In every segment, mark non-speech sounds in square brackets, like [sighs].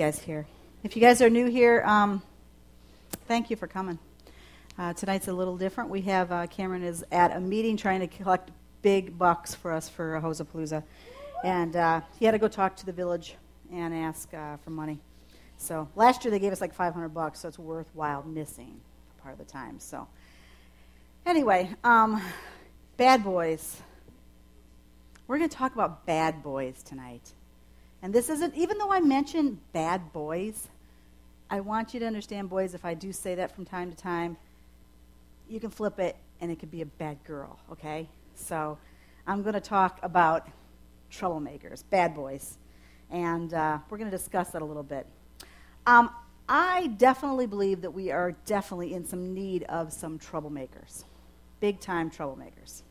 guys here. If you guys are new here, um, thank you for coming. Uh, tonight's a little different. We have uh, Cameron is at a meeting trying to collect big bucks for us for Hosapalooza, and uh, he had to go talk to the village and ask uh, for money. So last year they gave us like 500 bucks, so it's worthwhile missing part of the time. So anyway, um, bad boys. We're going to talk about bad boys tonight. And this isn't, even though I mention bad boys, I want you to understand, boys, if I do say that from time to time, you can flip it and it could be a bad girl, okay? So I'm going to talk about troublemakers, bad boys. And uh, we're going to discuss that a little bit. Um, I definitely believe that we are definitely in some need of some troublemakers, big time troublemakers.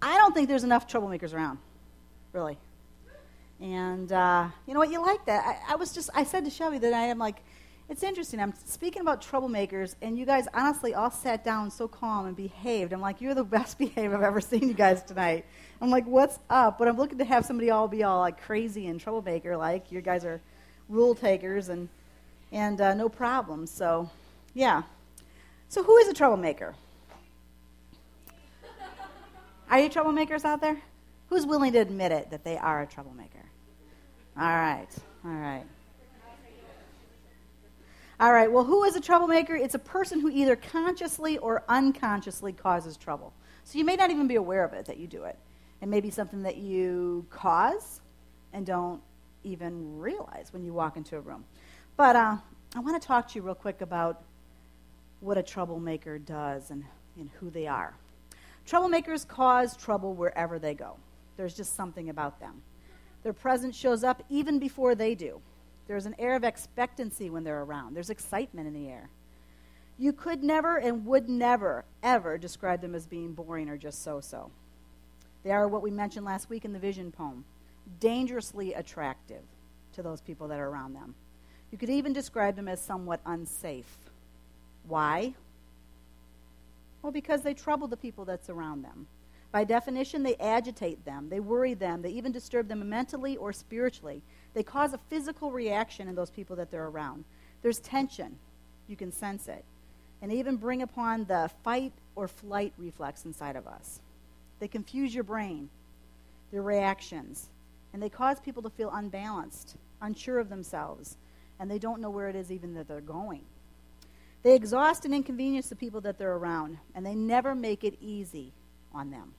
I don't think there's enough troublemakers around, really. And uh, you know what? You like that. I, I was just, I said to Shelby that I am like, it's interesting. I'm speaking about troublemakers, and you guys honestly all sat down so calm and behaved. I'm like, you're the [laughs] best behaved I've ever seen you guys tonight. I'm like, what's up? But I'm looking to have somebody all be all like crazy and troublemaker, like you guys are rule takers and and uh, no problem. So, yeah. So who is a troublemaker? Are you troublemakers out there? Who's willing to admit it that they are a troublemaker? All right. All right. All right. Well, who is a troublemaker? It's a person who either consciously or unconsciously causes trouble. So you may not even be aware of it that you do it. It may be something that you cause and don't even realize when you walk into a room. But uh, I want to talk to you real quick about what a troublemaker does and, and who they are. Troublemakers cause trouble wherever they go. There's just something about them. Their presence shows up even before they do. There's an air of expectancy when they're around, there's excitement in the air. You could never and would never, ever describe them as being boring or just so so. They are what we mentioned last week in the vision poem dangerously attractive to those people that are around them. You could even describe them as somewhat unsafe. Why? Well, because they trouble the people that's around them. By definition, they agitate them, they worry them, they even disturb them mentally or spiritually. They cause a physical reaction in those people that they're around. There's tension, you can sense it, and even bring upon the fight or flight reflex inside of us. They confuse your brain, their reactions, and they cause people to feel unbalanced, unsure of themselves, and they don't know where it is even that they're going. They exhaust and inconvenience the people that they're around, and they never make it easy on them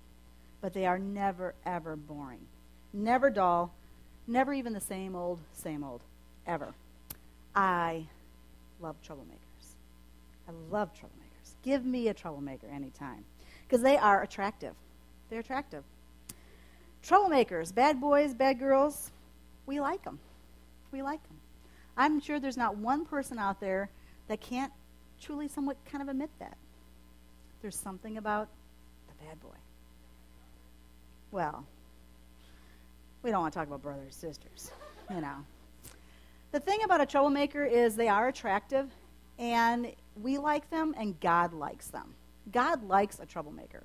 but they are never, ever boring. Never dull, never even the same old, same old, ever. I love troublemakers. I love troublemakers. Give me a troublemaker anytime because they are attractive. They're attractive. Troublemakers, bad boys, bad girls, we like them. We like them. I'm sure there's not one person out there that can't truly somewhat kind of admit that. There's something about the bad boy. Well, we don't want to talk about brothers and sisters, you know. The thing about a troublemaker is they are attractive, and we like them, and God likes them. God likes a troublemaker.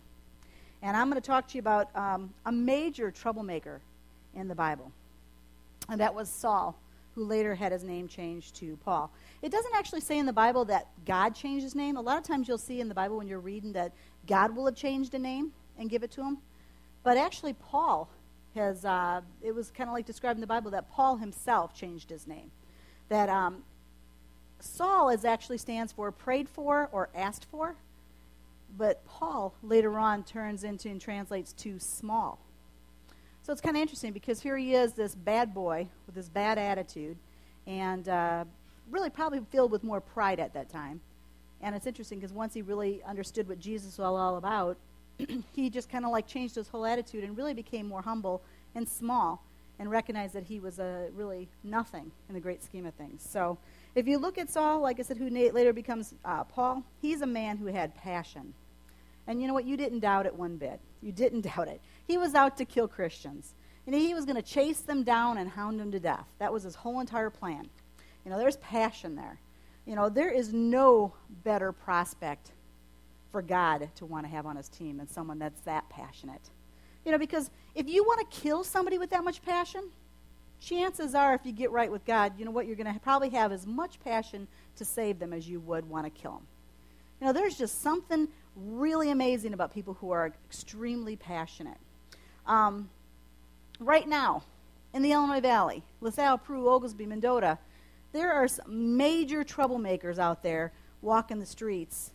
And I'm going to talk to you about um, a major troublemaker in the Bible, and that was Saul, who later had his name changed to Paul. It doesn't actually say in the Bible that God changed his name. A lot of times you'll see in the Bible when you're reading that God will have changed a name and give it to him. But actually, Paul has, uh, it was kind of like described in the Bible that Paul himself changed his name. That um, Saul is actually stands for prayed for or asked for, but Paul later on turns into and translates to small. So it's kind of interesting because here he is, this bad boy with this bad attitude, and uh, really probably filled with more pride at that time. And it's interesting because once he really understood what Jesus was all about, [clears throat] he just kind of like changed his whole attitude and really became more humble and small and recognized that he was a really nothing in the great scheme of things. So If you look at Saul, like I said, who later becomes uh, Paul, he's a man who had passion. And you know what? You didn't doubt it one bit. You didn't [laughs] doubt it. He was out to kill Christians. And he was going to chase them down and hound them to death. That was his whole entire plan. You know, there's passion there. You know, there is no better prospect for God to want to have on his team and someone that's that passionate. You know, because if you want to kill somebody with that much passion, chances are if you get right with God, you know what, you're going to probably have as much passion to save them as you would want to kill them. You know, there's just something really amazing about people who are extremely passionate. Um, right now, in the Illinois Valley, LaSalle, Peru, Oglesby, Mendota, there are some major troublemakers out there walking the streets,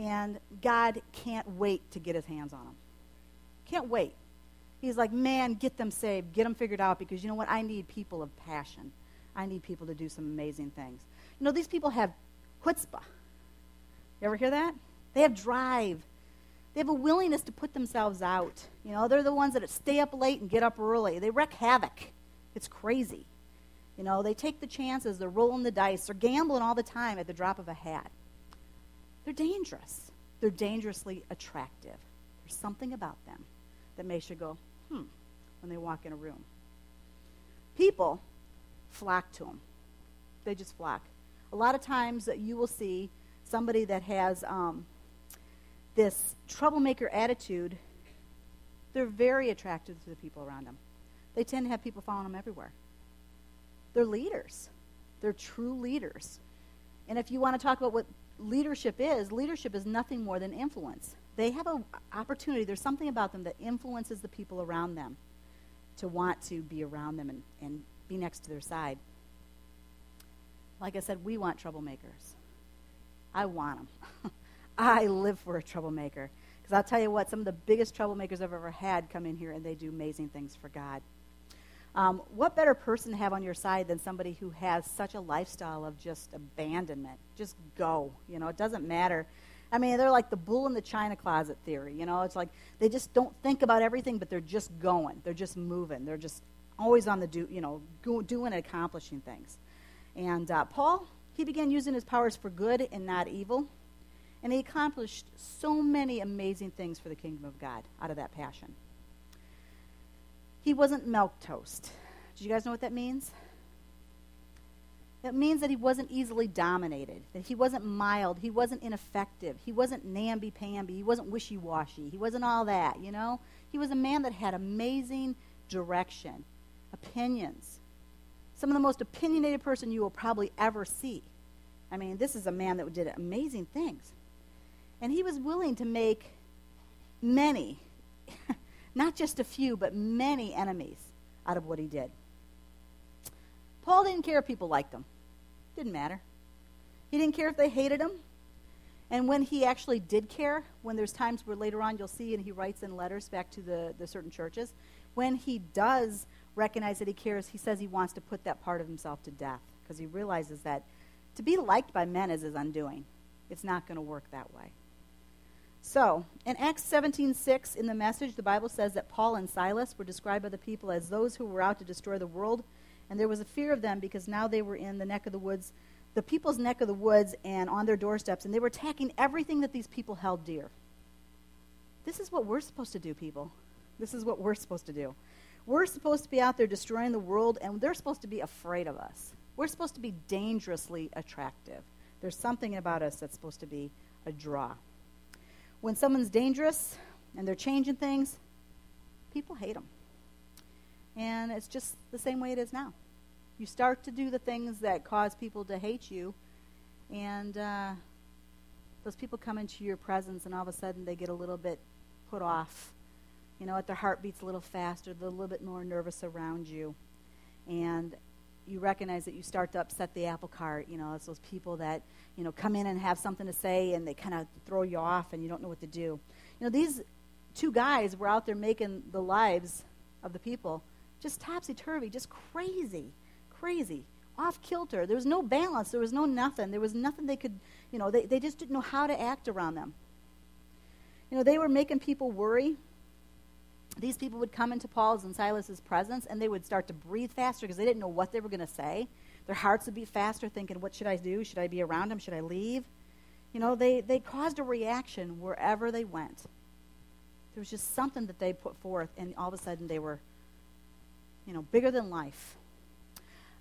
and God can't wait to get his hands on them. Can't wait. He's like, man, get them saved, get them figured out, because you know what? I need people of passion. I need people to do some amazing things. You know, these people have chutzpah. You ever hear that? They have drive. They have a willingness to put themselves out. You know, they're the ones that stay up late and get up early. They wreak havoc. It's crazy. You know, they take the chances, they're rolling the dice, they're gambling all the time at the drop of a hat. They're dangerous. They're dangerously attractive. There's something about them that makes you go, hmm, when they walk in a room. People flock to them. They just flock. A lot of times you will see somebody that has um, this troublemaker attitude, they're very attractive to the people around them. They tend to have people following them everywhere. They're leaders. They're true leaders. And if you want to talk about what leadership is, leadership is nothing more than influence. They have an opportunity, there's something about them that influences the people around them to want to be around them and, and be next to their side. Like I said, we want troublemakers. I want them. [laughs] I live for a troublemaker. Because I'll tell you what, some of the biggest troublemakers I've ever had come in here and they do amazing things for God. Um, what better person to have on your side than somebody who has such a lifestyle of just abandonment? Just go. You know, it doesn't matter. I mean, they're like the bull in the china closet theory. You know, it's like they just don't think about everything, but they're just going. They're just moving. They're just always on the do. You know, go, doing and accomplishing things. And uh, Paul, he began using his powers for good and not evil, and he accomplished so many amazing things for the kingdom of God out of that passion. He wasn't milquetoast. Do you guys know what that means? That means that he wasn't easily dominated, that he wasn't mild, he wasn't ineffective, he wasn't namby pamby, he wasn't wishy washy, he wasn't all that, you know? He was a man that had amazing direction, opinions. Some of the most opinionated person you will probably ever see. I mean, this is a man that did amazing things. And he was willing to make many [laughs] not just a few, but many enemies out of what he did. Paul didn't care if people liked him. Didn't matter. He didn't care if they hated him. And when he actually did care, when there's times where later on you'll see, and he writes in letters back to the, the certain churches, when he does recognize that he cares, he says he wants to put that part of himself to death because he realizes that to be liked by men is his undoing. It's not going to work that way. So, in Acts 17:6 in the message, the Bible says that Paul and Silas were described by the people as those who were out to destroy the world, and there was a fear of them because now they were in the neck of the woods, the people's neck of the woods and on their doorsteps, and they were attacking everything that these people held dear. This is what we're supposed to do, people. This is what we're supposed to do. We're supposed to be out there destroying the world, and they're supposed to be afraid of us. We're supposed to be dangerously attractive. There's something about us that's supposed to be a draw when someone's dangerous and they're changing things, people hate them. And it's just the same way it is now. You start to do the things that cause people to hate you, and uh, those people come into your presence, and all of a sudden they get a little bit put off. You know, at their heart beats a little faster, they're a little bit more nervous around you. And you recognize that you start to upset the apple cart. You know, it's those people that, you know, come in and have something to say and they kind of throw you off and you don't know what to do. You know, these two guys were out there making the lives of the people just topsy turvy, just crazy, crazy, off kilter. There was no balance. There was no nothing. There was nothing they could, you know, they, they just didn't know how to act around them. You know, they were making people worry these people would come into Paul's and Silas's presence and they would start to breathe faster because they didn't know what they were going to say. Their hearts would beat faster, thinking, what should I do? Should I be around him? Should I leave? You know, they, they caused a reaction wherever they went. There was just something that they put forth, and all of a sudden they were, you know, bigger than life.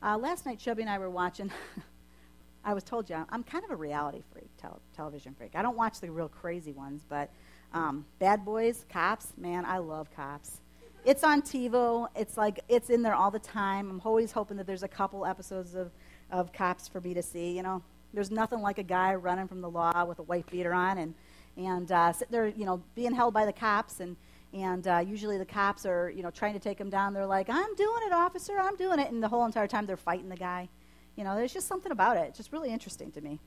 Uh, last night, Chubby and I were watching. [laughs] I was told you I'm kind of a reality freak, tel- television freak. I don't watch the real crazy ones, but um, Bad Boys, Cops, man, I love Cops. It's on TiVo. It's like it's in there all the time. I'm always hoping that there's a couple episodes of, of Cops for me to see. You know, there's nothing like a guy running from the law with a white beater on and and uh, sitting there, you know, being held by the cops and and uh, usually the cops are, you know, trying to take him down. They're like, "I'm doing it, officer. I'm doing it," and the whole entire time they're fighting the guy. You know, there's just something about it. It's just really interesting to me.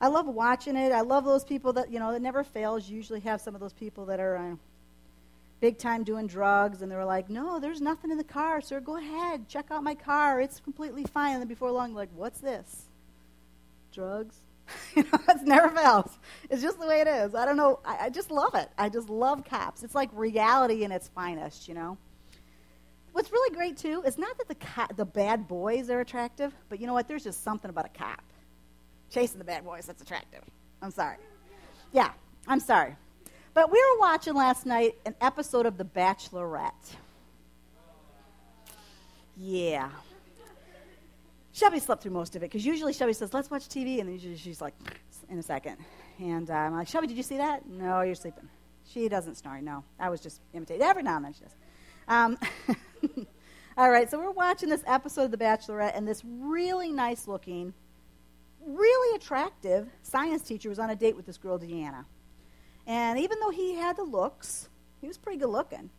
I love watching it. I love those people that you know that never fails. You usually have some of those people that are uh, big time doing drugs, and they're like, "No, there's nothing in the car, sir. Go ahead, check out my car. It's completely fine." And then before long, like, "What's this? Drugs?" [laughs] you know, it never fails. It's just the way it is. I don't know. I, I just love it. I just love cops. It's like reality in its finest, you know. What's really great too is not that the co- the bad boys are attractive, but you know what? There's just something about a cop chasing the bad boys that's attractive. I'm sorry. Yeah, I'm sorry. But we were watching last night an episode of The Bachelorette. Yeah. Shelby slept through most of it because usually Shelby says, "Let's watch TV," and then she's like, "In a second. And uh, I'm like, "Shelby, did you see that?" No, you're sleeping. She doesn't snore. No, I was just imitating. Every now and then she does. Um, [laughs] all right, so we're watching this episode of The Bachelorette, and this really nice-looking, really attractive science teacher was on a date with this girl, Deanna. And even though he had the looks, he was pretty good looking.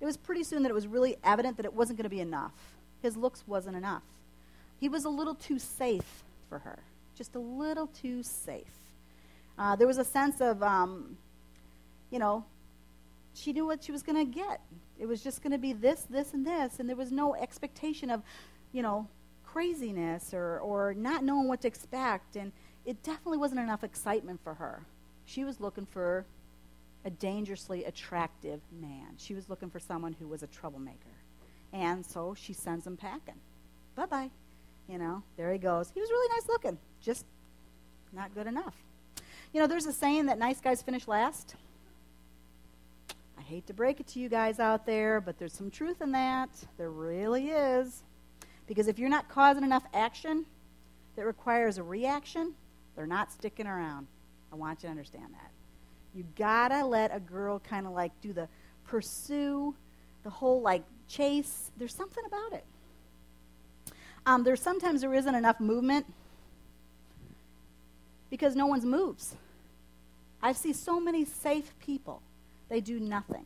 It was pretty soon that it was really evident that it wasn't going to be enough. His looks wasn't enough. He was a little too safe for her, just a little too safe. Uh, there was a sense of, um, you know, she knew what she was going to get. It was just going to be this, this, and this, and there was no expectation of, you know, craziness or, or not knowing what to expect. And it definitely wasn't enough excitement for her. She was looking for a dangerously attractive man. She was looking for someone who was a troublemaker. And so she sends him packing. Bye bye. You know, there he goes. He was really nice looking, just not good enough. You know, there's a saying that nice guys finish last. I hate to break it to you guys out there, but there's some truth in that. There really is. Because if you're not causing enough action that requires a reaction, they're not sticking around. I want you to understand that. You gotta let a girl kind of like do the pursue, the whole like chase. There's something about it. Um, there's sometimes there isn't enough movement because no one's moves. I see so many safe people. They do nothing.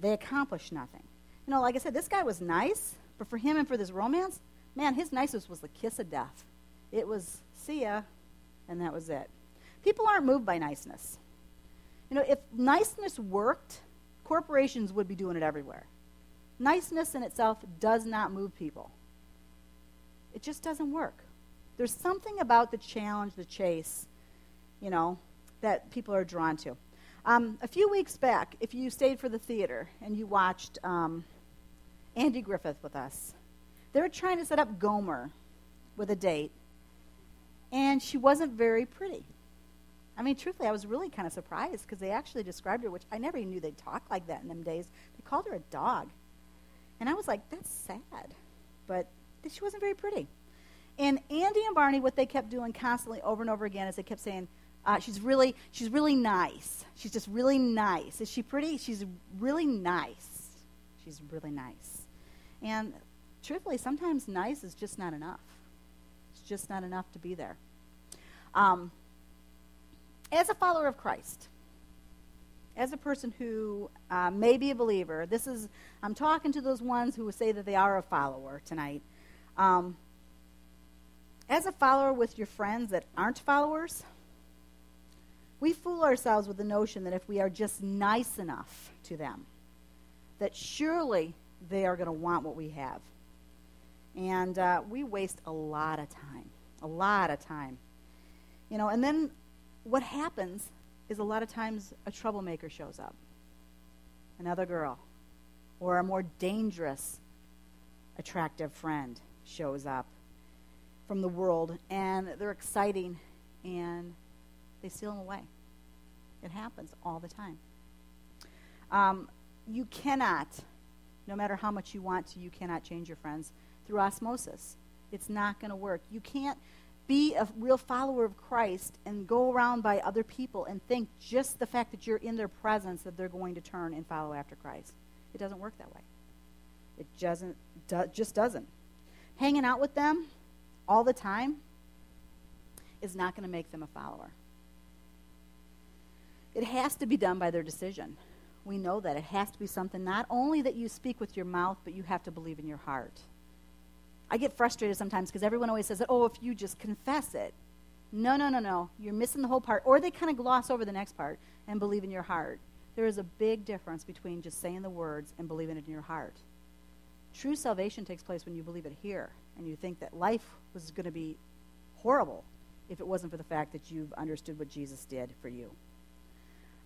They accomplish nothing. You know, like I said, this guy was nice, but for him and for this romance, man, his niceness was the kiss of death. It was see ya, and that was it. People aren't moved by niceness. You know, if niceness worked, corporations would be doing it everywhere. Niceness in itself does not move people. It just doesn't work. There's something about the challenge, the chase, you know, that people are drawn to. Um, a few weeks back, if you stayed for the theater and you watched um, Andy Griffith with us, they were trying to set up Gomer with a date, and she wasn't very pretty. I mean, truthfully, I was really kind of surprised because they actually described her, which I never even knew they'd talk like that in them days. They called her a dog. And I was like, that's sad. But she wasn't very pretty. And Andy and Barney, what they kept doing constantly over and over again is they kept saying, uh, she's really, she's really nice. She's just really nice. Is she pretty? She's really nice. She's really nice. And truthfully, sometimes nice is just not enough. It's just not enough to be there. Um, as a follower of Christ, as a person who uh, may be a believer, this is, I'm talking to those ones who say that they are a follower tonight. Um, as a follower with your friends that aren't followers, we fool ourselves with the notion that if we are just nice enough to them, that surely they are going to want what we have. And uh, we waste a lot of time, a lot of time. You know, and then what happens is a lot of times a troublemaker shows up, another girl, or a more dangerous, attractive friend shows up. from the world, and they're exciting, and they steal them away. It happens all the time. Um, you cannot, no matter how much you want to, you cannot change your friends through osmosis. It's not going to work. You can't be a real follower of Christ and go around by other people and think just the fact that you're in their presence that they're going to turn and follow after Christ. It doesn't work that way. It doesn't, do, just doesn't. Hanging out with them all the time is not going to make them a follower. It has to be done by their decision. We know that. It has to be something not only that you speak with your mouth, but you have to believe in your heart. I get frustrated sometimes because everyone always says, that, oh, if you just confess it. No, no, no, no. You're missing the whole part. Or they kind of gloss over the next part and believe in your heart. There is a big difference between just saying the words and believing it in your heart. True salvation takes place when you believe it here and you think that life was going to be horrible if it wasn't for the fact that you've understood what Jesus did for you.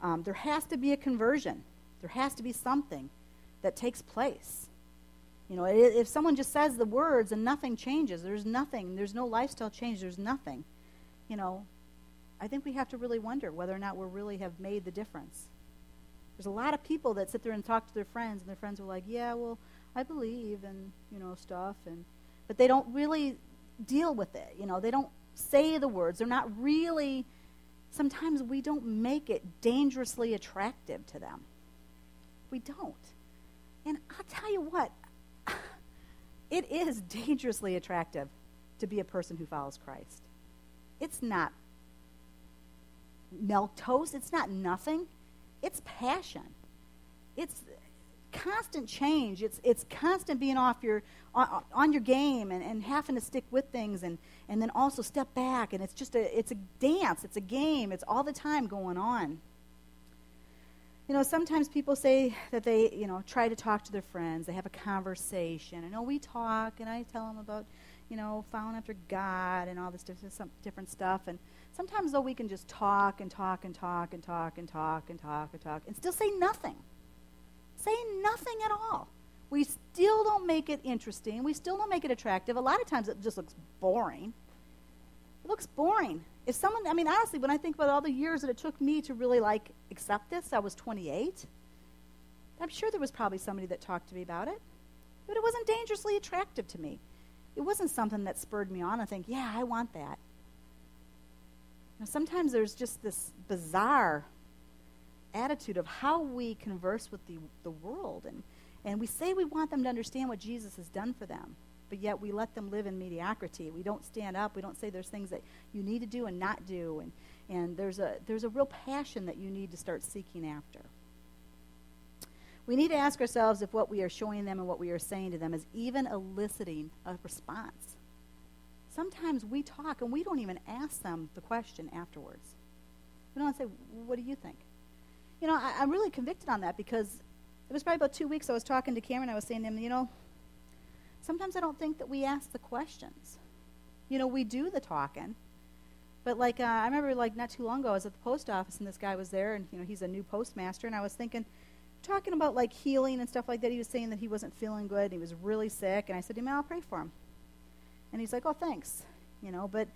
Um, there has to be a conversion. There has to be something that takes place. You know, if someone just says the words and nothing changes, there's nothing, there's no lifestyle change, there's nothing, you know, I think we have to really wonder whether or not we really have made the difference. There's a lot of people that sit there and talk to their friends, and their friends are like, yeah, well, I believe, and, you know, stuff, and, but they don't really deal with it. You know, they don't say the words. They're not really sometimes we don't make it dangerously attractive to them. We don't. And I'll tell you what, [laughs] it is dangerously attractive to be a person who follows Christ. It's not milquetoast, it's not nothing. It's passion. It's constant change. It's, it's constant being off your, on, on your game and, and having to stick with things and, and then also step back. And it's just a, it's a dance. It's a game. It's all the time going on. You know, sometimes people say that they, you know, try to talk to their friends. They have a conversation. I know oh, we talk, and I tell them about, you know, following after God and all this different, stuff. And sometimes, though, we can just talk and talk and talk and talk and talk and talk and talk and still say nothing say nothing at all. We still don't make it interesting. We still don't make it attractive. A lot of times it just looks boring. It looks boring. If someone, I mean, honestly, when I think about all the years that it took me to really like accept this, I was 28. I'm sure there was probably somebody that talked to me about it, but it wasn't dangerously attractive to me. It wasn't something that spurred me on to think, yeah, I want that. Now, sometimes there's just this bizarre attitude of how we converse with the, the world. And, and we say we want them to understand what Jesus has done for them, but yet we let them live in mediocrity. We don't stand up. We don't say there's things that you need to do and not do. And, and there's, a, there's a real passion that you need to start seeking after. We need to ask ourselves if what we are showing them and what we are saying to them is even eliciting a response. Sometimes we talk and we don't even ask them the question afterwards. We don't say, What do you think? you know, I, am really convicted on that because it was probably about two weeks I was talking to Cameron. I was saying to him, you know, sometimes I don't think that we ask the questions. You know, we do the talking. But like uh, I remember, like not too long ago, I was at the post office and this guy was there, and you know he's a new postmaster, and I was thinking, talking about like healing and stuff like that. He was saying that he wasn't feeling good, and he was really sick, and I said to him, "I'll pray for him." And he's like, "Oh, thanks," you know. But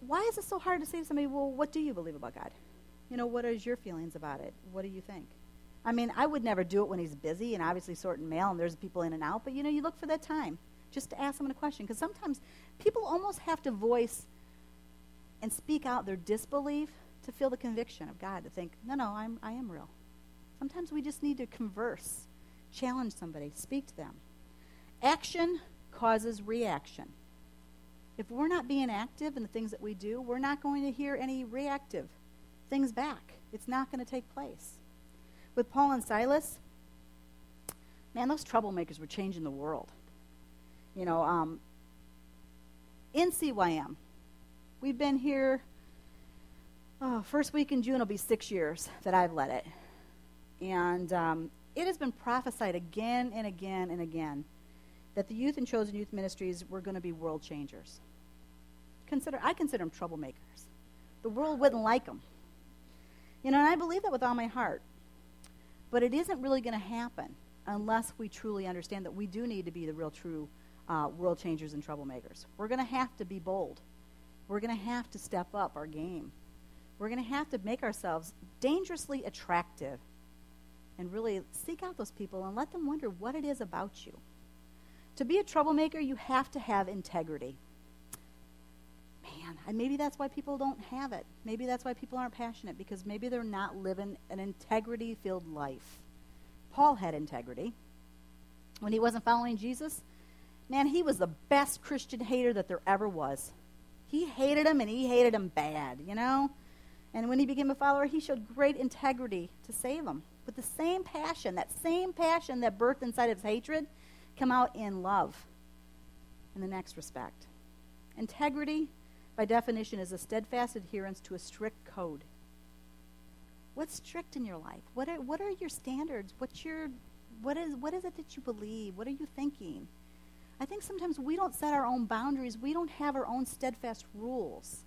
why is it so hard to say to somebody, "Well, what do you believe about God?" you know, what is your feelings about it? What do you think? I mean, I would never do it when he's busy and obviously sorting mail and there's people in and out, but you know, you look for that time just to ask someone a question because sometimes people almost have to voice and speak out their disbelief to feel the conviction of God to think, no, no, I'm, I am real. Sometimes we just need to converse, challenge somebody, speak to them. Action causes reaction. If we're not being active in the things that we do, we're not going to hear any reactive things back. It's not going to take place. With Paul and Silas, man, those troublemakers were changing the world. You know, um, in CYM, we've been here, oh, first week in June will be six years that I've led it. And um, it has been prophesied again and again and again that the youth and chosen youth ministries were going to be world changers. Consider, I consider them troublemakers. The world wouldn't like them. You know, and I believe that with all my heart. But it isn't really going to happen unless we truly understand that we do need to be the real true uh, world changers and troublemakers. We're going to have to be bold. We're going to have to step up our game. We're going to have to make ourselves dangerously attractive and really seek out those people and let them wonder what it is about you. To be a troublemaker, you have to have integrity. Man, and maybe that's why people don't have it. Maybe that's why people aren't passionate because maybe they're not living an integrity filled life. Paul had integrity. When he wasn't following Jesus, man, he was the best Christian hater that there ever was. He hated him and he hated him bad, you know? And when he became a follower, he showed great integrity to save him. With the same passion, that same passion that birthed inside of his hatred, come out in love in the next respect. Integrity, by definition, is a steadfast adherence to a strict code. What's strict in your life? What are, what are your standards? What's your, what, is, what is it that you believe? What are you thinking? I think sometimes we don't set our own boundaries. We don't have our own steadfast rules.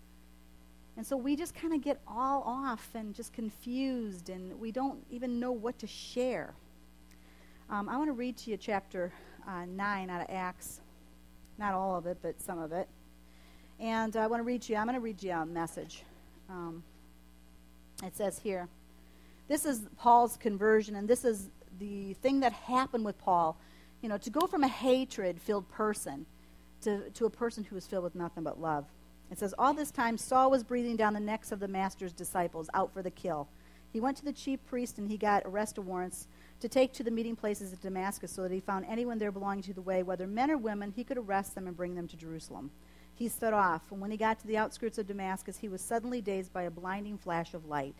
And so we just kind of get all off and just confused, and we don't even know what to share. Um, I want to read to you chapter uh, 9 out of Acts. Not all of it, but some of it. And I want to read you, I'm going to read you a message. Um, it says here, this is Paul's conversion, and this is the thing that happened with Paul. You know, to go from a hatred filled person to, to a person who was filled with nothing but love. It says, All this time Saul was breathing down the necks of the master's disciples, out for the kill. He went to the chief priest and he got arrest warrants to take to the meeting places at Damascus so that he found anyone there belonging to the way, whether men or women, he could arrest them and bring them to Jerusalem. He set off, and when he got to the outskirts of Damascus, he was suddenly dazed by a blinding flash of light.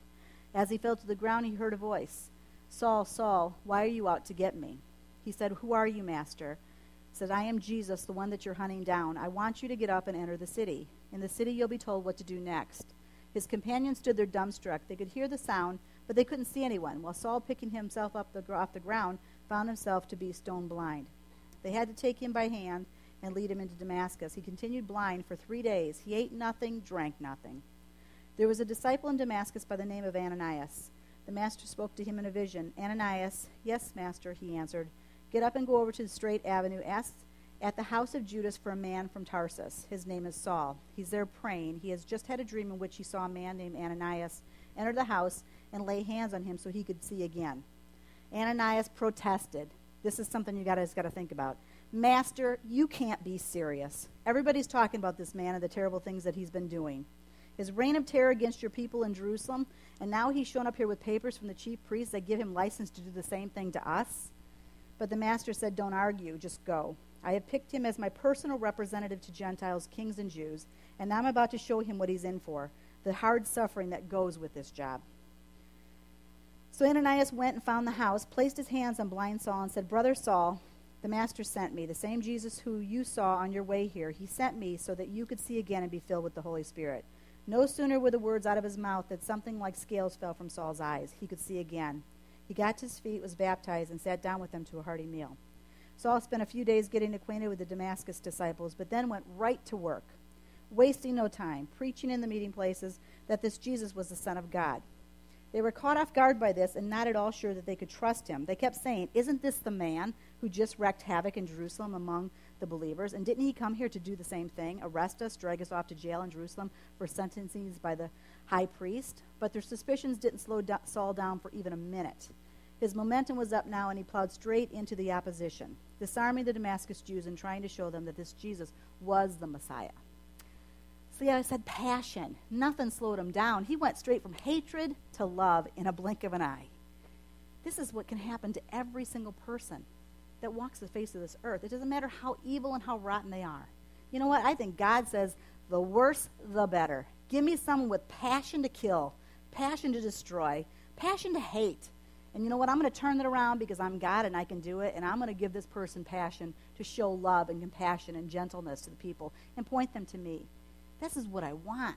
As he fell to the ground, he heard a voice Saul, Saul, why are you out to get me? He said, Who are you, Master? He said, I am Jesus, the one that you're hunting down. I want you to get up and enter the city. In the city, you'll be told what to do next. His companions stood there dumbstruck. They could hear the sound, but they couldn't see anyone, while Saul, picking himself up the, off the ground, found himself to be stone blind. They had to take him by hand and lead him into Damascus. He continued blind for three days. He ate nothing, drank nothing. There was a disciple in Damascus by the name of Ananias. The master spoke to him in a vision. Ananias, yes, master, he answered. Get up and go over to the straight avenue. Ask at the house of Judas for a man from Tarsus. His name is Saul. He's there praying. He has just had a dream in which he saw a man named Ananias enter the house and lay hands on him so he could see again. Ananias protested. This is something you guys got to think about. Master, you can't be serious. Everybody's talking about this man and the terrible things that he's been doing. His reign of terror against your people in Jerusalem, and now he's shown up here with papers from the chief priests that give him license to do the same thing to us. But the master said, Don't argue, just go. I have picked him as my personal representative to Gentiles, kings, and Jews, and now I'm about to show him what he's in for the hard suffering that goes with this job. So Ananias went and found the house, placed his hands on blind Saul, and said, Brother Saul, the Master sent me, the same Jesus who you saw on your way here. He sent me so that you could see again and be filled with the Holy Spirit. No sooner were the words out of his mouth that something like scales fell from Saul's eyes. He could see again. He got to his feet, was baptized, and sat down with them to a hearty meal. Saul spent a few days getting acquainted with the Damascus disciples, but then went right to work wasting no time, preaching in the meeting places that this Jesus was the Son of God. They were caught off guard by this and not at all sure that they could trust him. They kept saying, Isn't this the man who just wreaked havoc in Jerusalem among the believers? And didn't he come here to do the same thing, arrest us, drag us off to jail in Jerusalem for sentencing by the high priest? But their suspicions didn't slow Saul down for even a minute. His momentum was up now, and he plowed straight into the opposition, disarming the Damascus Jews and trying to show them that this Jesus was the Messiah. See, I said passion. Nothing slowed him down. He went straight from hatred to love in a blink of an eye. This is what can happen to every single person that walks the face of this earth. It doesn't matter how evil and how rotten they are. You know what? I think God says the worse, the better. Give me someone with passion to kill, passion to destroy, passion to hate. And you know what? I'm going to turn it around because I'm God and I can do it. And I'm going to give this person passion to show love and compassion and gentleness to the people and point them to me. This is what I want.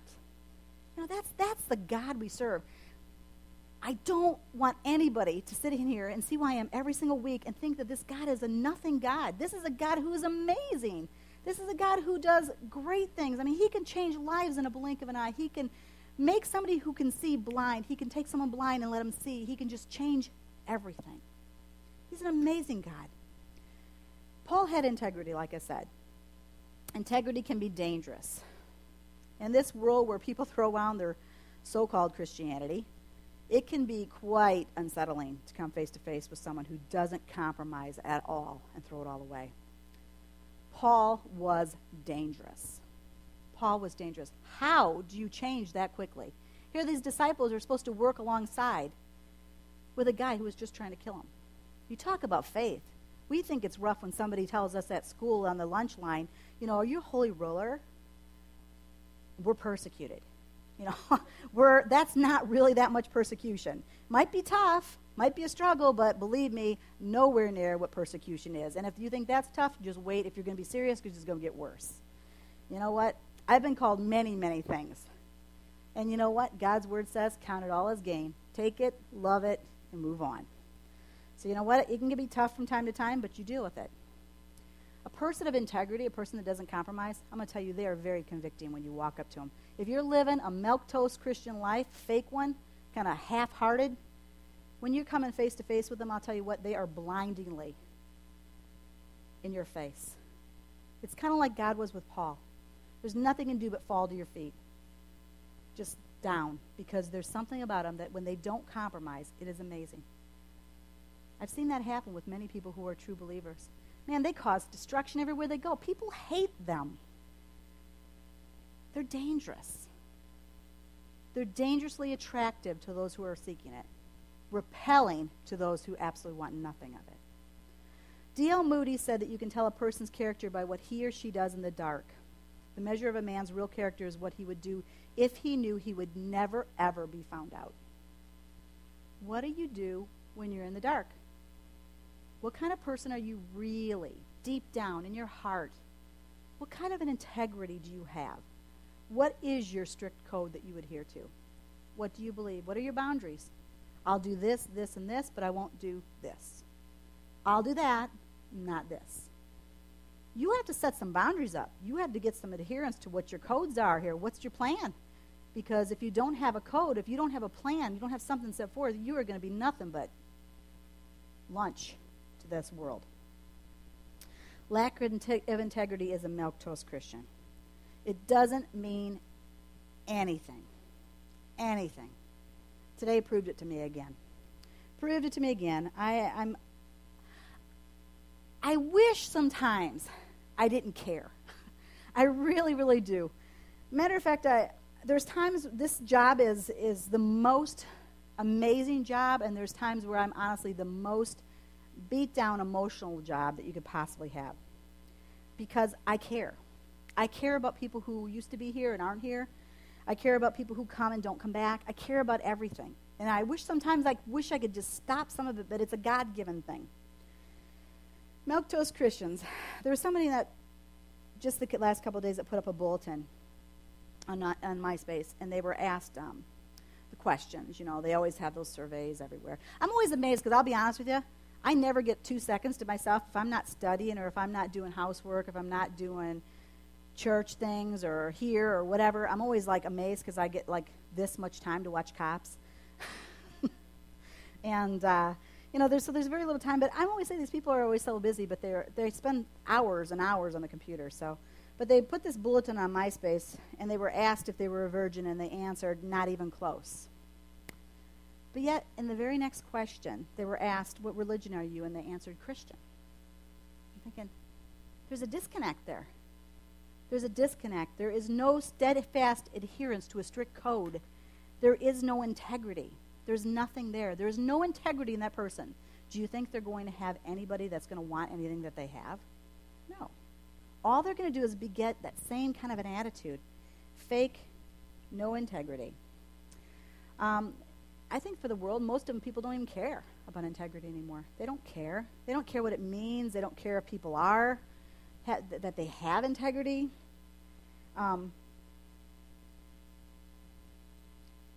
You know, that's, that's the God we serve. I don't want anybody to sit in here and see who I am every single week and think that this God is a nothing God. This is a God who is amazing. This is a God who does great things. I mean, He can change lives in a blink of an eye. He can make somebody who can see blind. He can take someone blind and let them see. He can just change everything. He's an amazing God. Paul had integrity, like I said. Integrity can be dangerous. In this world where people throw around their so called Christianity, it can be quite unsettling to come face to face with someone who doesn't compromise at all and throw it all away. Paul was dangerous. Paul was dangerous. How do you change that quickly? Here, these disciples are supposed to work alongside with a guy who was just trying to kill him. You talk about faith. We think it's rough when somebody tells us at school on the lunch line, you know, are you a holy roller? We're persecuted. You know, [laughs] we're, that's not really that much persecution. Might be tough, might be a struggle, but believe me, nowhere near what persecution is. And if you think that's tough, just wait. If you're going to be serious, because it's going to get worse. You know what? I've been called many, many things. And you know what? God's word says, count it all as gain. Take it, love it, and move on. So you know what? It can be tough from time to time, but you deal with it. A person of integrity, a person that doesn't compromise, I'm going to tell you, they are very convicting when you walk up to them. If you're living a milquetoast Christian life, fake one, kind of half hearted, when you're coming face to face with them, I'll tell you what, they are blindingly in your face. It's kind of like God was with Paul. There's nothing you can do but fall to your feet. Just down. Because there's something about them that when they don't compromise, it is amazing. I've seen that happen with many people who are true believers. Man, they cause destruction everywhere they go. People hate them. They're dangerous. They're dangerously attractive to those who are seeking it, repelling to those who absolutely want nothing of it. D.L. Moody said that you can tell a person's character by what he or she does in the dark. The measure of a man's real character is what he would do if he knew he would never, ever be found out. What do you do when you're in the dark? What kind of person are you really, deep down in your heart? What kind of an integrity do you have? What is your strict code that you adhere to? What do you believe? What are your boundaries? I'll do this, this, and this, but I won't do this. I'll do that, not this. You have to set some boundaries up. You have to get some adherence to what your codes are here. What's your plan? Because if you don't have a code, if you don't have a plan, you don't have something set forth, you are going to be nothing but lunch this world. Lack of integrity is a milquetoast Christian. It doesn't mean anything. Anything. Today proved it to me again. Proved it to me again. I, I'm. I wish sometimes I didn't care. [laughs] I really, really do. Matter of fact, I, there's times this job is is the most amazing job, and there's times where I'm honestly the most beat down emotional job that you could possibly have because I care. I care about people who used to be here and aren't here. I care about people who come and don't come back. I care about everything. And I wish sometimes I wish I could just stop some of it, but it's a God given thing. Milquetoast Christians. There was somebody that just the last couple days that put up a bulletin on, on MySpace, and they were asked um, the questions. You know, they always have those surveys everywhere. I'm always amazed because I'll be honest with you. I never get two seconds to myself if I'm not studying or if I'm not doing housework, if I'm not doing church things or here or whatever. I'm always like amazed because I get like this much time to watch cops. [laughs] and, uh, you know, there's, so there's very little time. But I'm always saying these people are always so busy, but they they spend hours and hours on the computer. So, but they put this bulletin on MySpace, and they were asked if they were a virgin, and they answered, not even close. But yet, in the very next question, they were asked, What religion are you? And they answered, Christian. I'm thinking, there's a disconnect there. There's a disconnect. There is no steadfast adherence to a strict code. There is no integrity. There's nothing there. There's no integrity in that person. Do you think they're going to have anybody that's going to want anything that they have? No. All they're going to do is beget that same kind of an attitude fake, no integrity. Um, I think for the world, most of them people don't even care about integrity anymore. They don't care. They don't care what it means. They don't care if people are ha- that they have integrity. Um,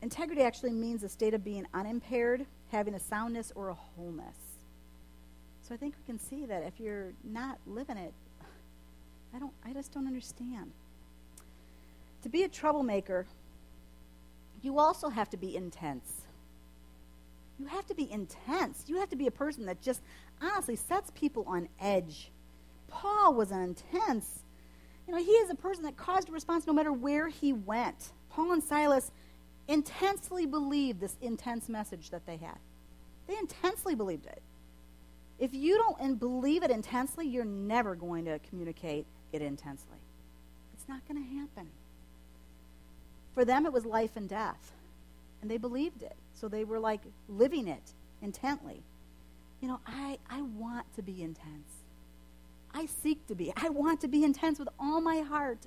integrity actually means a state of being unimpaired, having a soundness or a wholeness. So I think we can see that if you're not living it, I don't. I just don't understand. To be a troublemaker, you also have to be intense. You have to be intense. You have to be a person that just honestly sets people on edge, Paul was an intense, you know, he is a person that caused a response no matter where he went. Paul and Silas intensely believed this intense message that they had. They intensely believed it. If you don't believe it intensely, you're never going to communicate it intensely. It's not going to happen. For them, it was life and death. And they believed it. So they were like living it intently. You know, I, I want to be intense. I seek to be. I want to be intense with all my heart.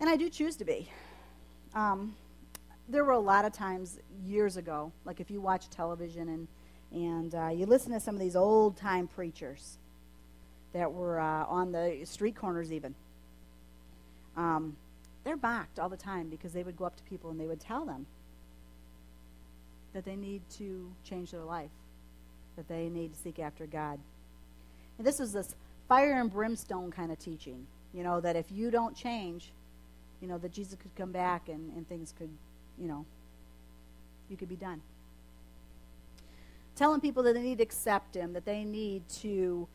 And I do choose to be. Um, there were a lot of times years ago, like if you watch television and, and uh, you listen to some of these old time preachers that were uh, on the street corners, even. Um, they're mocked all the time because they would go up to people and they would tell them that they need to change their life, that they need to seek after God. And this was this fire and brimstone kind of teaching, you know, that if you don't change, you know, that Jesus could come back and, and things could, you know, you could be done. Telling people that they need to accept Him, that they need to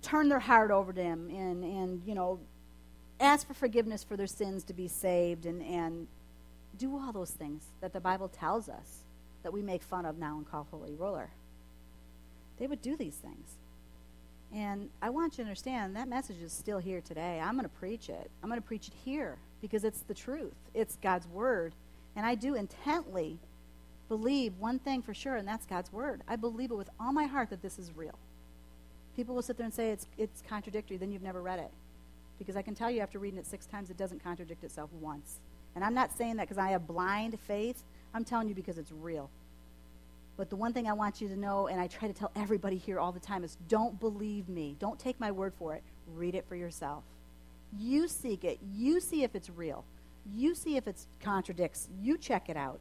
turn their heart over to Him and, and you know, ask for forgiveness for their sins to be saved and, and do all those things that the Bible tells us that we make fun of now and call holy roller. They would do these things. And I want you to understand that message is still here today. I'm going to preach it. I'm going to preach it here because it's the truth. It's God's word. And I do intently believe one thing for sure, and that's God's word. I believe it with all my heart that this is real. People will sit there and say it's, it's contradictory, then you've never read it. Because I can tell you after reading it six times, it doesn't contradict itself once. And I'm not saying that because I have blind faith. I'm telling you because it's real. But the one thing I want you to know, and I try to tell everybody here all the time, is don't believe me. Don't take my word for it. Read it for yourself. You seek it. You see if it's real. You see if it contradicts. You check it out.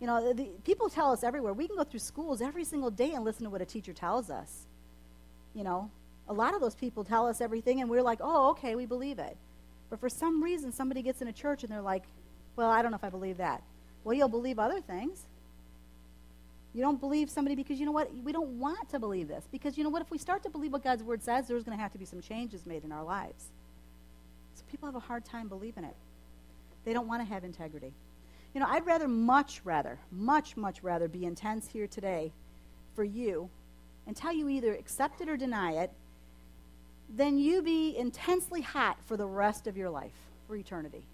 You know, the, people tell us everywhere. We can go through schools every single day and listen to what a teacher tells us. You know, a lot of those people tell us everything, and we're like, oh, okay, we believe it. But for some reason, somebody gets in a church and they're like, well, I don't know if I believe that. Well, you'll believe other things. You don't believe somebody because you know what? We don't want to believe this. Because you know what? If we start to believe what God's word says, there's going to have to be some changes made in our lives. So people have a hard time believing it. They don't want to have integrity. You know, I'd rather, much rather, much, much rather be intense here today for you and tell you either accept it or deny it than you be intensely hot for the rest of your life, for eternity.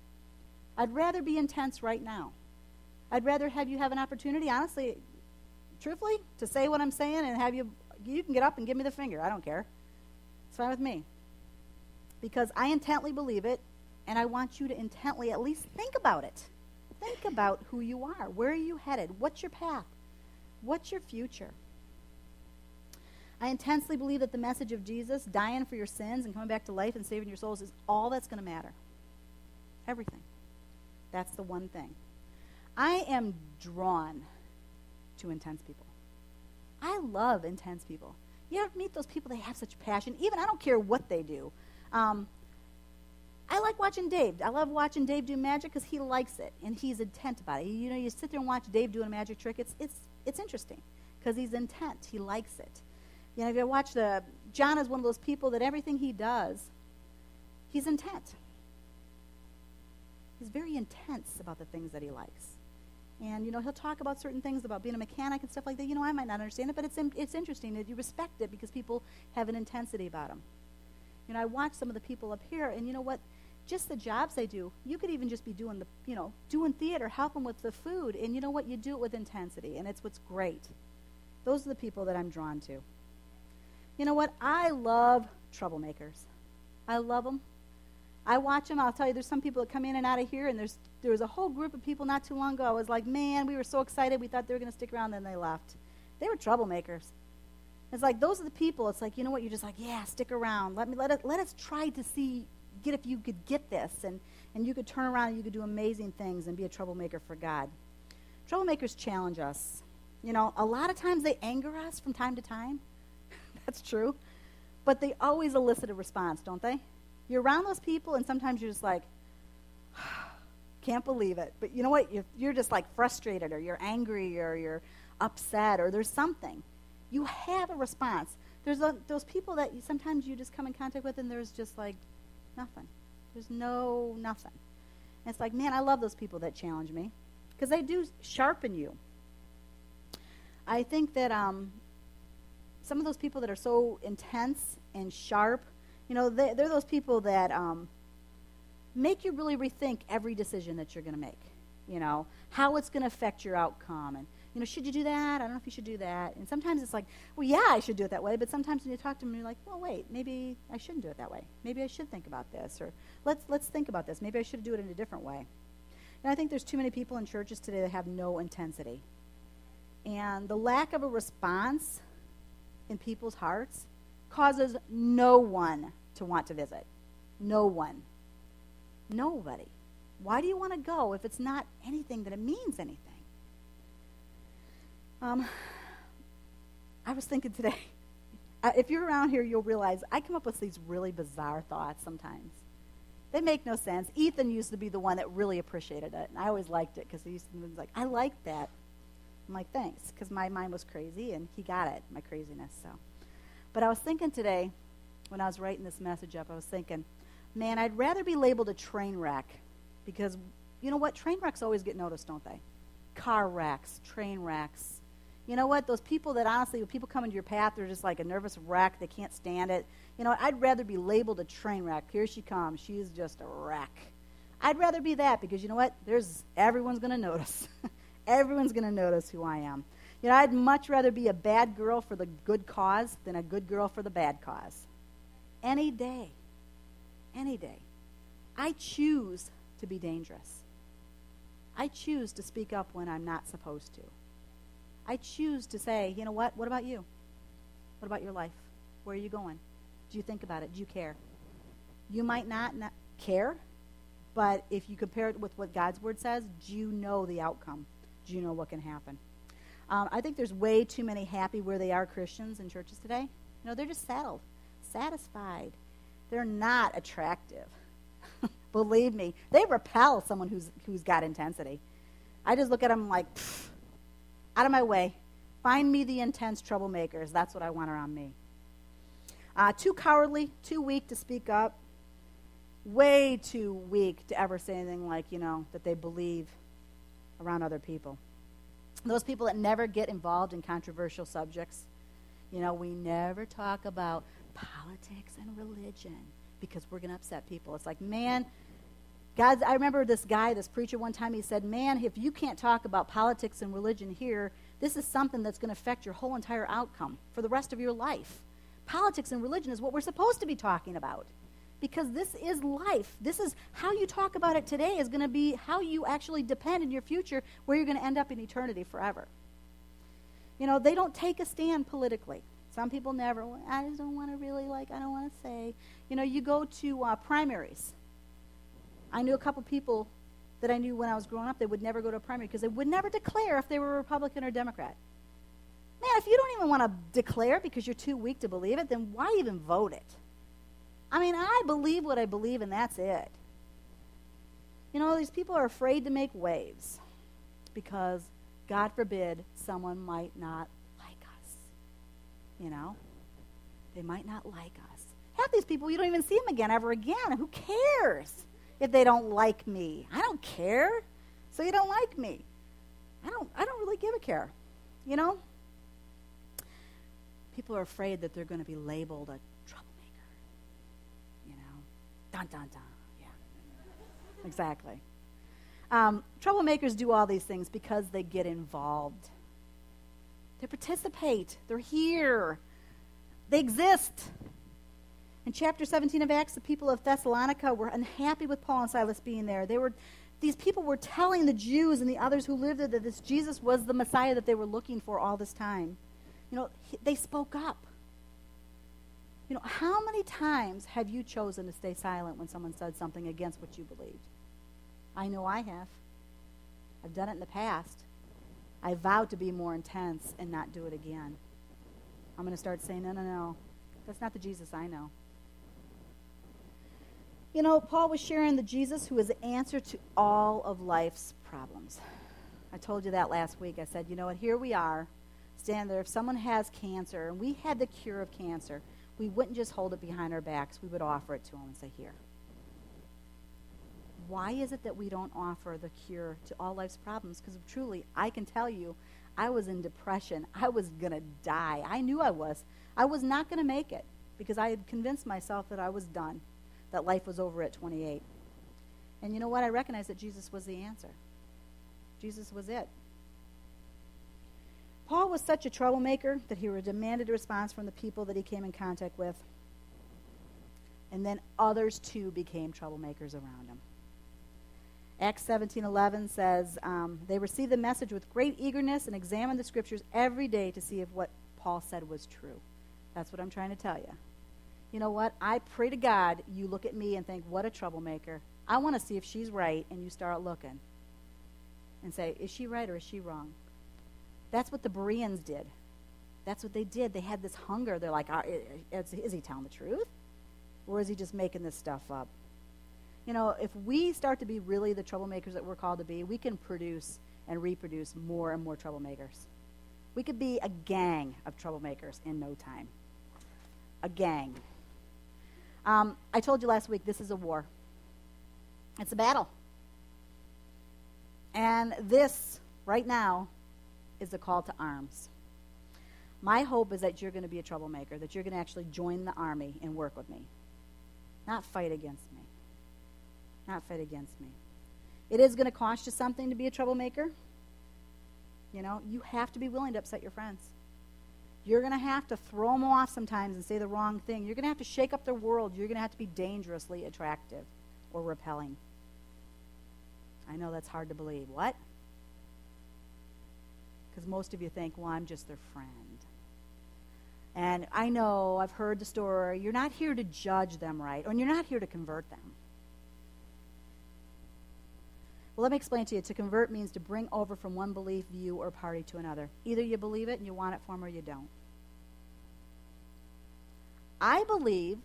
I'd rather be intense right now. I'd rather have you have an opportunity, honestly, truthfully, to say what I'm saying and have you, you can get up and give me the finger. I don't care. It's fine with me. Because I intently believe it, and I want you to intently at least think about it. Think about who you are. Where are you headed? What's your path? What's your future? I intensely believe that the message of Jesus dying for your sins and coming back to life and saving your souls is all that's going to matter. Everything. That's the one thing. I am drawn to intense people. I love intense people. You ever meet those people, they have such passion. Even I don't care what they do. Um, I like watching Dave. I love watching Dave do magic because he likes it and he's intent about it. You know, you sit there and watch Dave doing a magic trick. It's it's it's interesting because he's intent. He likes it. You know, if you watch the John is one of those people that everything he does, he's intent. He's very intense about the things that he likes. And, you know, he'll talk about certain things about being a mechanic and stuff like that. You know, I might not understand it, but it's, it's interesting that you respect it because people have an intensity about them. You know, I watch some of the people up here, and you know what? Just the jobs they do. You could even just be doing the, you know, doing theater, helping with the food, and you know what? You do it with intensity, and it's what's great. Those are the people that I'm drawn to. You know what? I love troublemakers. I love them. I watch them. I'll tell you, there's some people that come in and out of here, and there's there was a whole group of people not too long ago. I was like, man, we were so excited. We thought they were going to stick around, then they left. They were troublemakers. It's like those are the people. It's like you know what? You're just like, yeah, stick around. Let me let us let us try to see get if you could get this, and and you could turn around and you could do amazing things and be a troublemaker for God. Troublemakers challenge us. You know, a lot of times they anger us from time to time. That's true. But they always elicit a response, don't they? You're around those people, and sometimes you're just like, [sighs] can't believe it. But you know what? You're, you're just like frustrated, or you're angry, or you're upset, or there's something. You have a response. There's a, those people that you, sometimes you just come in contact with and there's just like nothing. There's no nothing. And it's like, man, I love those people that challenge me because they do sharpen you. I think that um, some of those people that are so intense and sharp, you know, they, are those people that um, make you really rethink every decision that you're going to make. You know, how it's going to affect your outcome. And, you know, should you do that? I don't know if you should do that. And sometimes it's like, well, yeah, I should do it that way. But sometimes when you talk to them, you're like, well, wait, maybe I shouldn't do it that way. Maybe I should think about this. Or let's, let's think about this. Maybe I should do it in a different way. And I think there's too many people in churches today that have no intensity. And the lack of a response in people's hearts causes no one to want to visit. No one. Nobody. Why do you want to go if it's not anything that it means anything? Um, I was thinking today, [laughs] uh, if you're around here, you'll realize I come up with these really bizarre thoughts sometimes. They make no sense. Ethan used to be the one that really appreciated it, and I always liked it because he used to be like, I like that. I'm like, thanks, because my mind was crazy, and he got it, my craziness. So, but I was thinking today, when I was writing this message up, I was thinking, man, I'd rather be labeled a train wreck, because you know what? Train wrecks always get noticed, don't they? Car wrecks, train wrecks. You know what? Those people that honestly, when people come into your path, they're just like a nervous wreck. They can't stand it. You know, I'd rather be labeled a train wreck. Here she comes. She's just a wreck. I'd rather be that because you know what? There's everyone's going to notice. [laughs] Everyone's going to notice who I am. You know, I'd much rather be a bad girl for the good cause than a good girl for the bad cause. Any day. Any day. I choose to be dangerous. I choose to speak up when I'm not supposed to. I choose to say, you know what? What about you? What about your life? Where are you going? Do you think about it? Do you care? You might not, not care, but if you compare it with what God's word says, do you know the outcome? Do you know what can happen? Um, I think there's way too many happy where they are Christians in churches today. You know, they're just settled, satisfied. They're not attractive. [laughs] Believe me, they repel someone who's, who's got intensity. I just look at them like, out of my way. Find me the intense troublemakers. That's what I want around me. Uh, too cowardly, too weak to speak up, way too weak to ever say anything like, you know, that they believe around other people. Those people that never get involved in controversial subjects. You know, we never talk about politics and religion because we're going to upset people. It's like, man, God, I remember this guy, this preacher, one time he said, Man, if you can't talk about politics and religion here, this is something that's going to affect your whole entire outcome for the rest of your life. Politics and religion is what we're supposed to be talking about because this is life. This is how you talk about it today is going to be how you actually depend in your future where you're going to end up in eternity forever. You know, they don't take a stand politically. Some people never. I just don't want to really like. I don't want to say. You know, you go to uh, primaries. I knew a couple people that I knew when I was growing up. They would never go to a primary because they would never declare if they were Republican or Democrat. Man, if you don't even want to declare because you're too weak to believe it, then why even vote it? I mean, I believe what I believe, and that's it. You know, these people are afraid to make waves because, God forbid, someone might not like us. You know? They might not like us. Half these people, you don't even see them again ever again. Who cares if they don't like me? I don't care. So you don't like me. I don't, I don't really give a care. You know? People are afraid that they're going to be labeled a Dun, dun, dun. Yeah. Exactly. Um, troublemakers do all these things because they get involved. They participate. They're here. They exist. In chapter 17 of Acts, the people of Thessalonica were unhappy with Paul and Silas being there. They were, these people were telling the Jews and the others who lived there that this Jesus was the Messiah that they were looking for all this time. You know, they spoke up. You know, how many times have you chosen to stay silent when someone said something against what you believed? I know I have. I've done it in the past. I vowed to be more intense and not do it again. I'm going to start saying, no, no, no. That's not the Jesus I know. You know, Paul was sharing the Jesus who is the answer to all of life's problems. I told you that last week. I said, you know what, here we are, stand there. If someone has cancer and we had the cure of cancer, we wouldn't just hold it behind our backs. We would offer it to them and say, Here. Why is it that we don't offer the cure to all life's problems? Because truly, I can tell you, I was in depression. I was going to die. I knew I was. I was not going to make it because I had convinced myself that I was done, that life was over at 28. And you know what? I recognized that Jesus was the answer. Jesus was it. Paul was such a troublemaker that he demanded a response from the people that he came in contact with. And then others too became troublemakers around him. Acts 17:11 says um, they received the message with great eagerness and examined the scriptures every day to see if what Paul said was true. That's what I'm trying to tell you. You know what? I pray to God you look at me and think, what a troublemaker. I want to see if she's right, and you start looking and say, is she right or is she wrong? That's what the Bereans did. That's what they did. They had this hunger. They're like, is, he telling the truth? Or is he just making this stuff up? You know, if we start to be really the troublemakers that we're called to be, we can produce and reproduce more and more troublemakers. We could be a gang of troublemakers in no time. A gang. Um, I told you last week this is a war, it's a battle. And this, right now, is the call to arms. My hope is that you're going to be a troublemaker, that you're going to actually join the army and work with me, not fight against me. Not fight against me. It is going to cost you something to be a troublemaker. You know, you have to be willing to upset your friends. You're going to have to throw them off sometimes and say the wrong thing. You're going to have to shake up their world. You're going to have to be dangerously attractive or repelling. I know that's hard to believe. What? Because most of you think, well, I'm just their friend. And I know, I've heard the story. You're not here to judge them, right? And you're not here to convert them. Well, let me explain to you. To convert means to bring over from one belief, view, or party to another. Either you believe it and you want it for them or you don't. I believe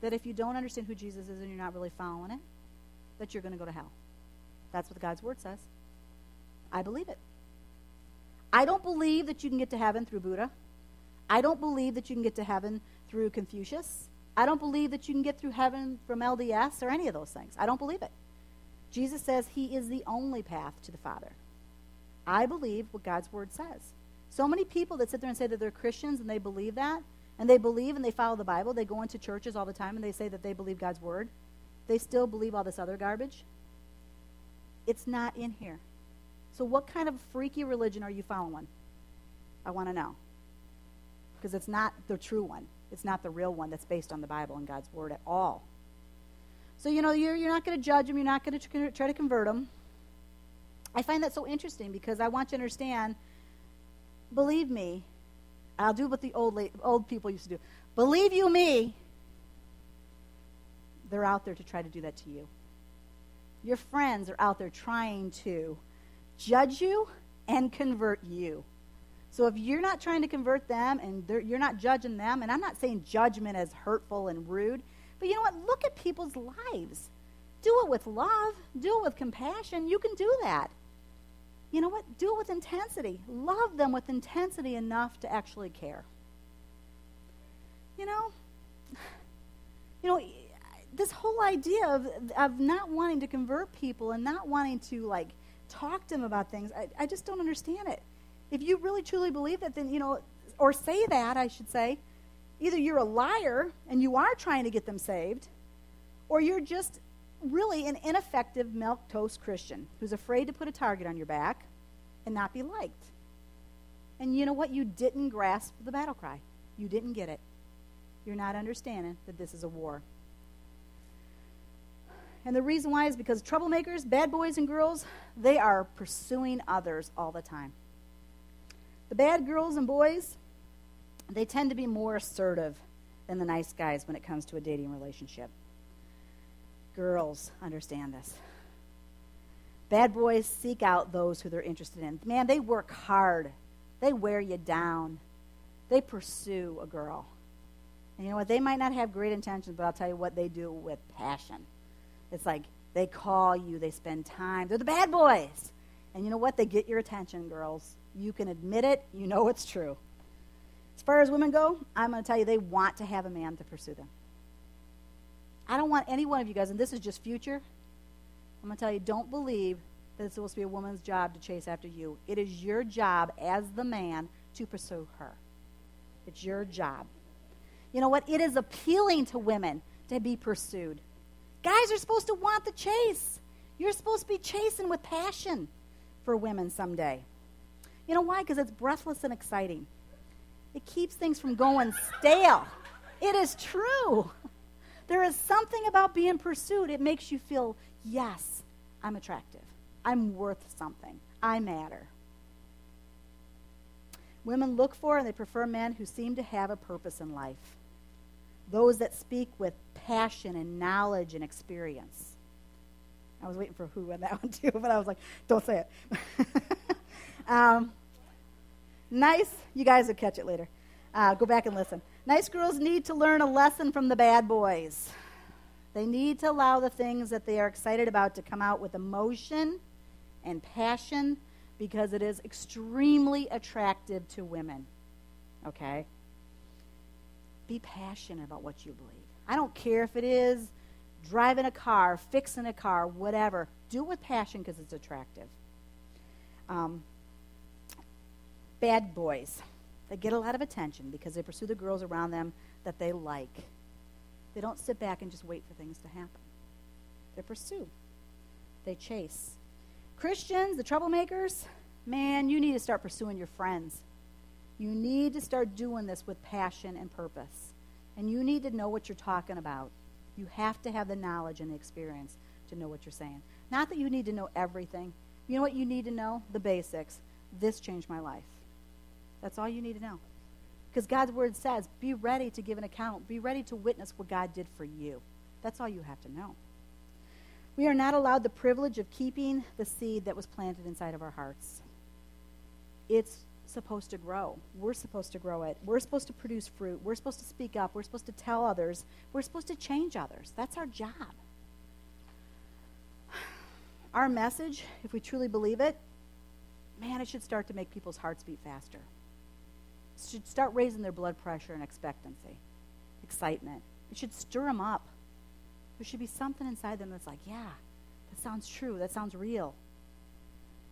that if you don't understand who Jesus is and you're not really following it, that you're going to go to hell. That's what God's word says. I believe it. I don't believe that you can get to heaven through Buddha. I don't believe that you can get to heaven through Confucius. I don't believe that you can get through heaven from LDS or any of those things. I don't believe it. Jesus says he is the only path to the Father. I believe what God's word says. So many people that sit there and say that they're Christians and they believe that, and they believe and they follow the Bible, they go into churches all the time and they say that they believe God's word, they still believe all this other garbage. It's not in here. So, what kind of freaky religion are you following? I want to know. Because it's not the true one, it's not the real one that's based on the Bible and God's Word at all. So, you know, you're, you're not going to judge them, you're not going to try to convert them. I find that so interesting because I want you to understand believe me, I'll do what the old, old people used to do. Believe you me, they're out there to try to do that to you. Your friends are out there trying to judge you and convert you. So if you're not trying to convert them and you're not judging them, and I'm not saying judgment as hurtful and rude, but you know what? Look at people's lives. Do it with love, do it with compassion. You can do that. You know what? Do it with intensity. Love them with intensity enough to actually care. You know, you know, this whole idea of, of not wanting to convert people and not wanting to like talk to them about things. I, I just don't understand it. If you really truly believe that, then, you know, or say that, I should say, either you're a liar and you are trying to get them saved, or you're just really an ineffective milquetoast Christian who's afraid to put a target on your back and not be liked. And you know what? You didn't grasp the battle cry. You didn't get it. You're not understanding that this is a war. And the reason why is because troublemakers, bad boys and girls, they are pursuing others all the time. The bad girls and boys, they tend to be more assertive than the nice guys when it comes to a dating relationship. Girls understand this. Bad boys seek out those who they're interested in. Man, they work hard. They wear you down. They pursue a girl. And you know what? They might not have great intentions, but I'll tell you what they do with passion. It's like they call you, they spend time. They're the bad boys. And you know what? They get your attention, girls. You can admit it, you know it's true. As far as women go, I'm going to tell you they want to have a man to pursue them. I don't want any one of you guys, and this is just future. I'm going to tell you, don't believe that it's supposed to be a woman's job to chase after you. It is your job as the man to pursue her. It's your job. You know what? It is appealing to women to be pursued. Guys are supposed to want the chase. You're supposed to be chasing with passion for women someday. You know why? Because it's breathless and exciting. It keeps things from going stale. It is true. There is something about being pursued. It makes you feel, yes, I'm attractive. I'm worth something. I matter. Women look for and they prefer men who seem to have a purpose in life. Those that speak with passion and knowledge and experience. I was waiting for who on that [laughs] one too, but I was like, don't say it. [laughs] um, nice. You guys will catch it later. Uh, go back and listen. Nice girls need to learn a lesson from the bad boys. They need to allow the things that they are excited about to come out with emotion and passion because it is extremely attractive to women. Okay? Be passionate about what you believe. I don't care if it is driving a car, fixing a car, whatever. Do it with passion because it's attractive. Um, bad boys. They get a lot of attention because they pursue the girls around them that they like. They don't sit back and just wait for things to happen. They pursue, they chase. Christians, the troublemakers, man, you need to start pursuing your friends. You need to start doing this with passion and purpose. And you need to know what you're talking about. You have to have the knowledge and the experience to know what you're saying. Not that you need to know everything. You know what you need to know? The basics. This changed my life. That's all you need to know. Because God's word says, be ready to give an account. Be ready to witness what God did for you. That's all you have to know. We are not allowed the privilege of keeping the seed that was planted inside of our hearts. It's supposed to grow. We're supposed to grow it. We're supposed to produce fruit. We're supposed to speak up. We're supposed to tell others. We're supposed to change others. That's our job. [sighs] Our message, if we truly believe it, man, it should start to make people's hearts beat faster. It should start raising their blood pressure and expectancy, excitement. It should stir them up. There should be something inside them that's like, yeah, that sounds true. That sounds real.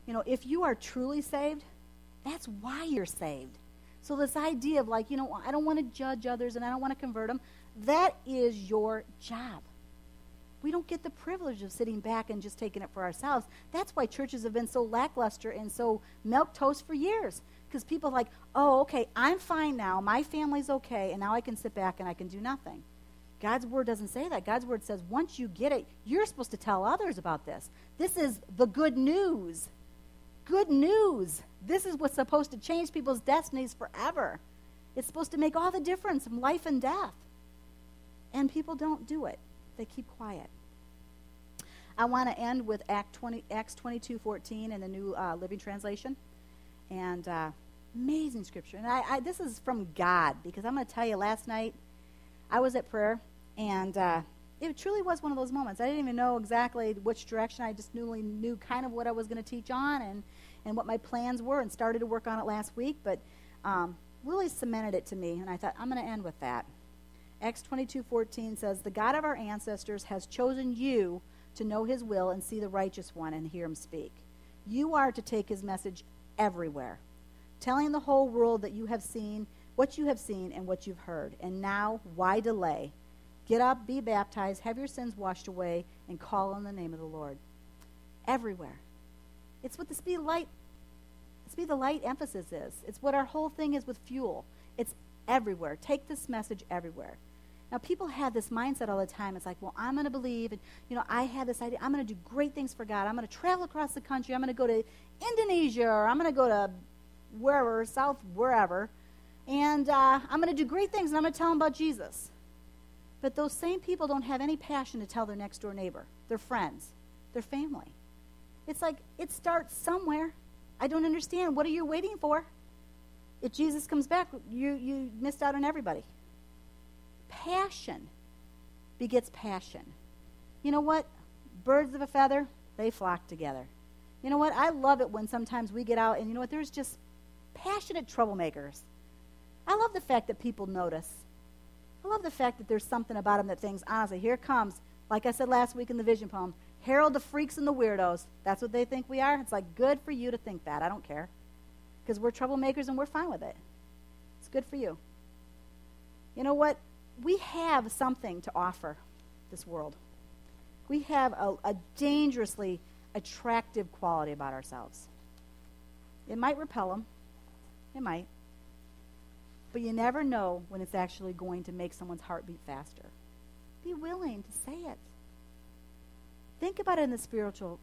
You know, if you are truly saved, that's why you're saved. So, this idea of like, you know, I don't want to judge others and I don't want to convert them, that is your job. We don't get the privilege of sitting back and just taking it for ourselves. That's why churches have been so lackluster and so milquetoast for years. Because people are like, oh, okay, I'm fine now. My family's okay. And now I can sit back and I can do nothing. God's word doesn't say that. God's word says once you get it, you're supposed to tell others about this. This is the good news. Good news. This is what's supposed to change people's destinies forever. It's supposed to make all the difference from life and death. And people don't do it. They keep quiet. I want to end with Act 20, Acts 22, 14 in the New uh, Living Translation. And uh, amazing scripture. And I, I, this is from God because I'm going to tell you, last night I was at prayer and uh, it truly was one of those moments. I didn't even know exactly which direction. I just knew, knew kind of what I was going to teach on and, and what my plans were and started to work on it last week, but um, really cemented it to me. And I thought, I'm going to end with that. Acts 22:14 says, "The God of our ancestors has chosen you to know his will and see the righteous one and hear him speak. You are to take his message everywhere, telling the whole world that you have seen what you have seen and what you've heard. And now, why delay? Get up, be baptized, have your sins washed away, and call on the name of the Lord. Everywhere. It's what the speed of light, speed of the light emphasis is. It's what our whole thing is with fuel. It's everywhere. Take this message everywhere. Now, people have this mindset all the time. It's like, well, I'm going to believe, and you know, I have this idea. I'm going to do great things for God. I'm going to travel across the country. I'm going to go to Indonesia, or I'm going to go to wherever, south, wherever, and uh, I'm going to do great things, and I'm going to tell them about Jesus. But those same people don't have any passion to tell their next door neighbor, their friends, their family. It's like it starts somewhere. I don't understand. What are you waiting for? If Jesus comes back, you, you missed out on everybody. Passion begets passion. You know what? Birds of a feather, they flock together. You know what? I love it when sometimes we get out and you know what? There's just passionate troublemakers. I love the fact that people notice. I love the fact that there's something about them that thinks, honestly, here comes, like I said last week in the vision poem, herald the freaks and the weirdos. That's what they think we are. It's like, good for you to think that. I don't care. Because we're troublemakers and we're fine with it. It's good for you. You know what? We have something to offer this world. We have a, a dangerously attractive quality about ourselves. It might repel them. It might. But you never know when it's actually going to make someone's heart beat faster. Be willing to say it. Think about it in the spiritual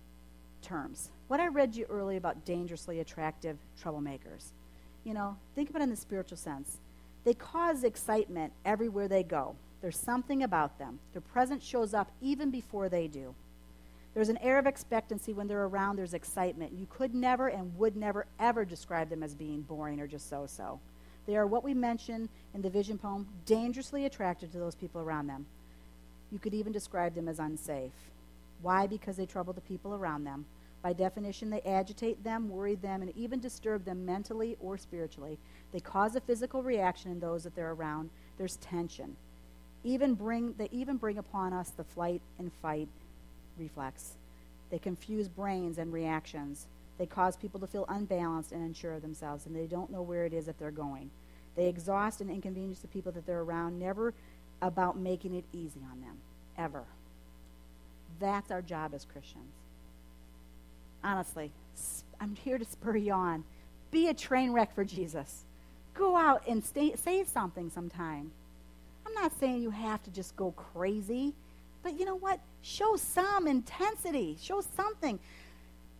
terms. What I read you earlier about dangerously attractive troublemakers. You know, think about it in the spiritual sense. They cause excitement everywhere they go. There's something about them. Their presence shows up even before they do. There's an air of expectancy when they're around, there's excitement. You could never and would never, ever describe them as being boring or just so so. They are what we mentioned in the vision poem, dangerously attracted to those people around them. You could even describe them as unsafe. Why? Because they trouble the people around them. By definition, they agitate them, worry them, and even disturb them mentally or spiritually. They cause a physical reaction in those that they're around. There's tension. Even bring, they even bring upon us the flight and fight reflex. They confuse brains and reactions. They cause people to feel unbalanced and unsure of themselves, and they don't know where it is that they're going. They exhaust and inconvenience the people that they're around, never about making it easy on them, ever. That's our job as Christians. Honestly, I'm here to spur you on. Be a train wreck for Jesus. Go out and stay, say something sometime. I'm not saying you have to just go crazy, but you know what? Show some intensity. Show something.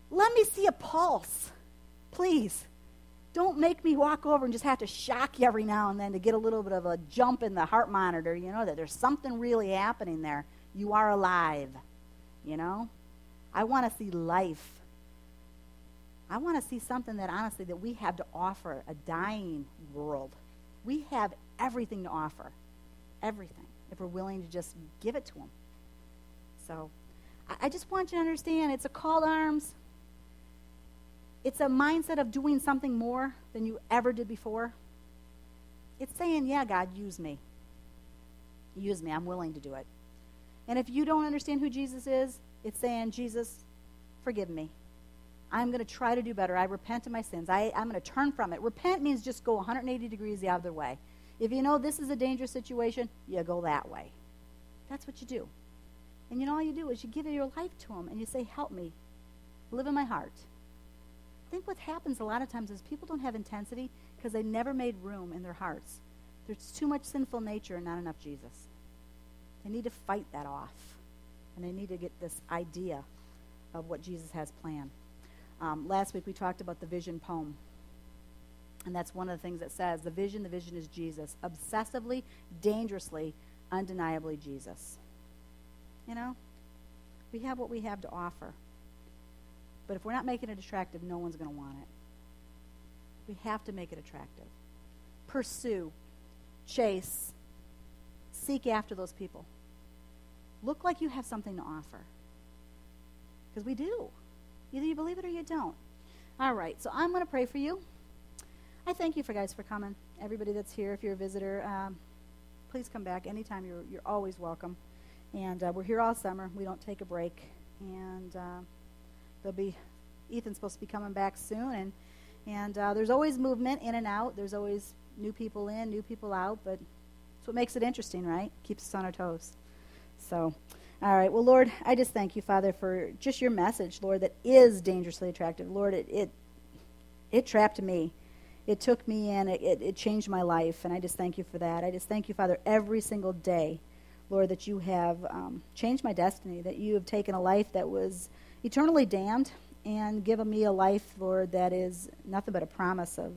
Let me see a pulse, please. Don't make me walk over and just have to shock you every now and then to get a little bit of a jump in the heart monitor, you know, that there's something really happening there. You are alive, you know? I want to see life. I want to see something that honestly that we have to offer a dying world. We have everything to offer. Everything. If we're willing to just give it to them. So I, I just want you to understand it's a call to arms. It's a mindset of doing something more than you ever did before. It's saying, yeah, God, use me. Use me. I'm willing to do it. And if you don't understand who Jesus is, it's saying, Jesus, forgive me. I'm going to try to do better. I repent of my sins. I, I'm going to turn from it. Repent means just go 180 degrees the other way. If you know this is a dangerous situation, you go that way. That's what you do. And you know all you do is you give your life to him and you say, Help me. Live in my heart. I think what happens a lot of times is people don't have intensity because they never made room in their hearts. There's too much sinful nature and not enough Jesus. They need to fight that off. And they need to get this idea of what Jesus has planned. Um, last week we talked about the vision poem. And that's one of the things that says the vision, the vision is Jesus. Obsessively, dangerously, undeniably Jesus. You know? We have what we have to offer. But if we're not making it attractive, no one's going to want it. We have to make it attractive. Pursue, chase, seek after those people. Look like you have something to offer. Because we do. Either you believe it or you don't. All right, so I'm going to pray for you. I thank you for guys for coming. Everybody that's here, if you're a visitor, um, please come back anytime. You're, you're always welcome. And uh, we're here all summer. We don't take a break. And uh, there'll be Ethan's supposed to be coming back soon. And and uh, there's always movement in and out. There's always new people in, new people out. But it's what makes it interesting, right? Keeps us on our toes. So. All right. Well, Lord, I just thank you, Father, for just your message, Lord, that is dangerously attractive. Lord, it it, it trapped me. It took me in. It, it, it changed my life, and I just thank you for that. I just thank you, Father, every single day, Lord, that you have um, changed my destiny, that you have taken a life that was eternally damned and given me a life, Lord, that is nothing but a promise of,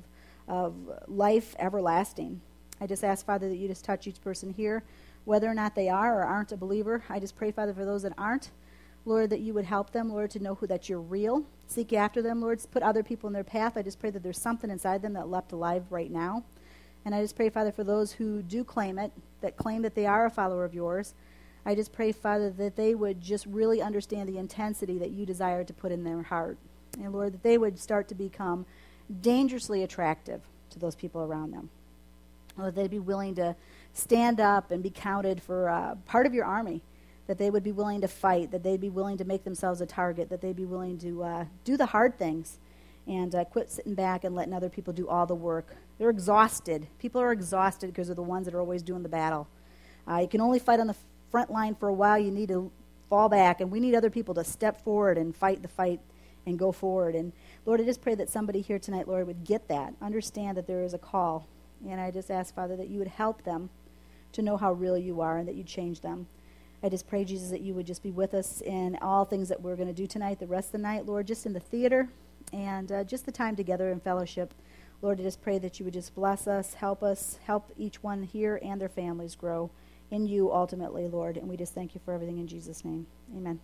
of life everlasting. I just ask, Father, that you just touch each person here whether or not they are or aren't a believer. I just pray, Father, for those that aren't, Lord, that you would help them, Lord, to know who that you're real. Seek after them, Lord. Put other people in their path. I just pray that there's something inside them that left alive right now. And I just pray, Father, for those who do claim it, that claim that they are a follower of yours. I just pray, Father, that they would just really understand the intensity that you desire to put in their heart. And Lord, that they would start to become dangerously attractive to those people around them. Lord, they'd be willing to stand up and be counted for uh, part of your army, that they would be willing to fight, that they'd be willing to make themselves a target, that they'd be willing to uh, do the hard things and uh, quit sitting back and letting other people do all the work. They're exhausted. People are exhausted because they're the ones that are always doing the battle. Uh, you can only fight on the front line for a while. You need to fall back, and we need other people to step forward and fight the fight and go forward. And Lord, I just pray that somebody here tonight, Lord, would get that, understand that there is a call. And I just ask, Father, that you would help them to know how real you are and that you change them. I just pray, Jesus, that you would just be with us in all things that we're going to do tonight, the rest of the night, Lord, just in the theater and uh, just the time together in fellowship. Lord, I just pray that you would just bless us, help us, help each one here and their families grow in you ultimately, Lord. And we just thank you for everything in Jesus' name. Amen.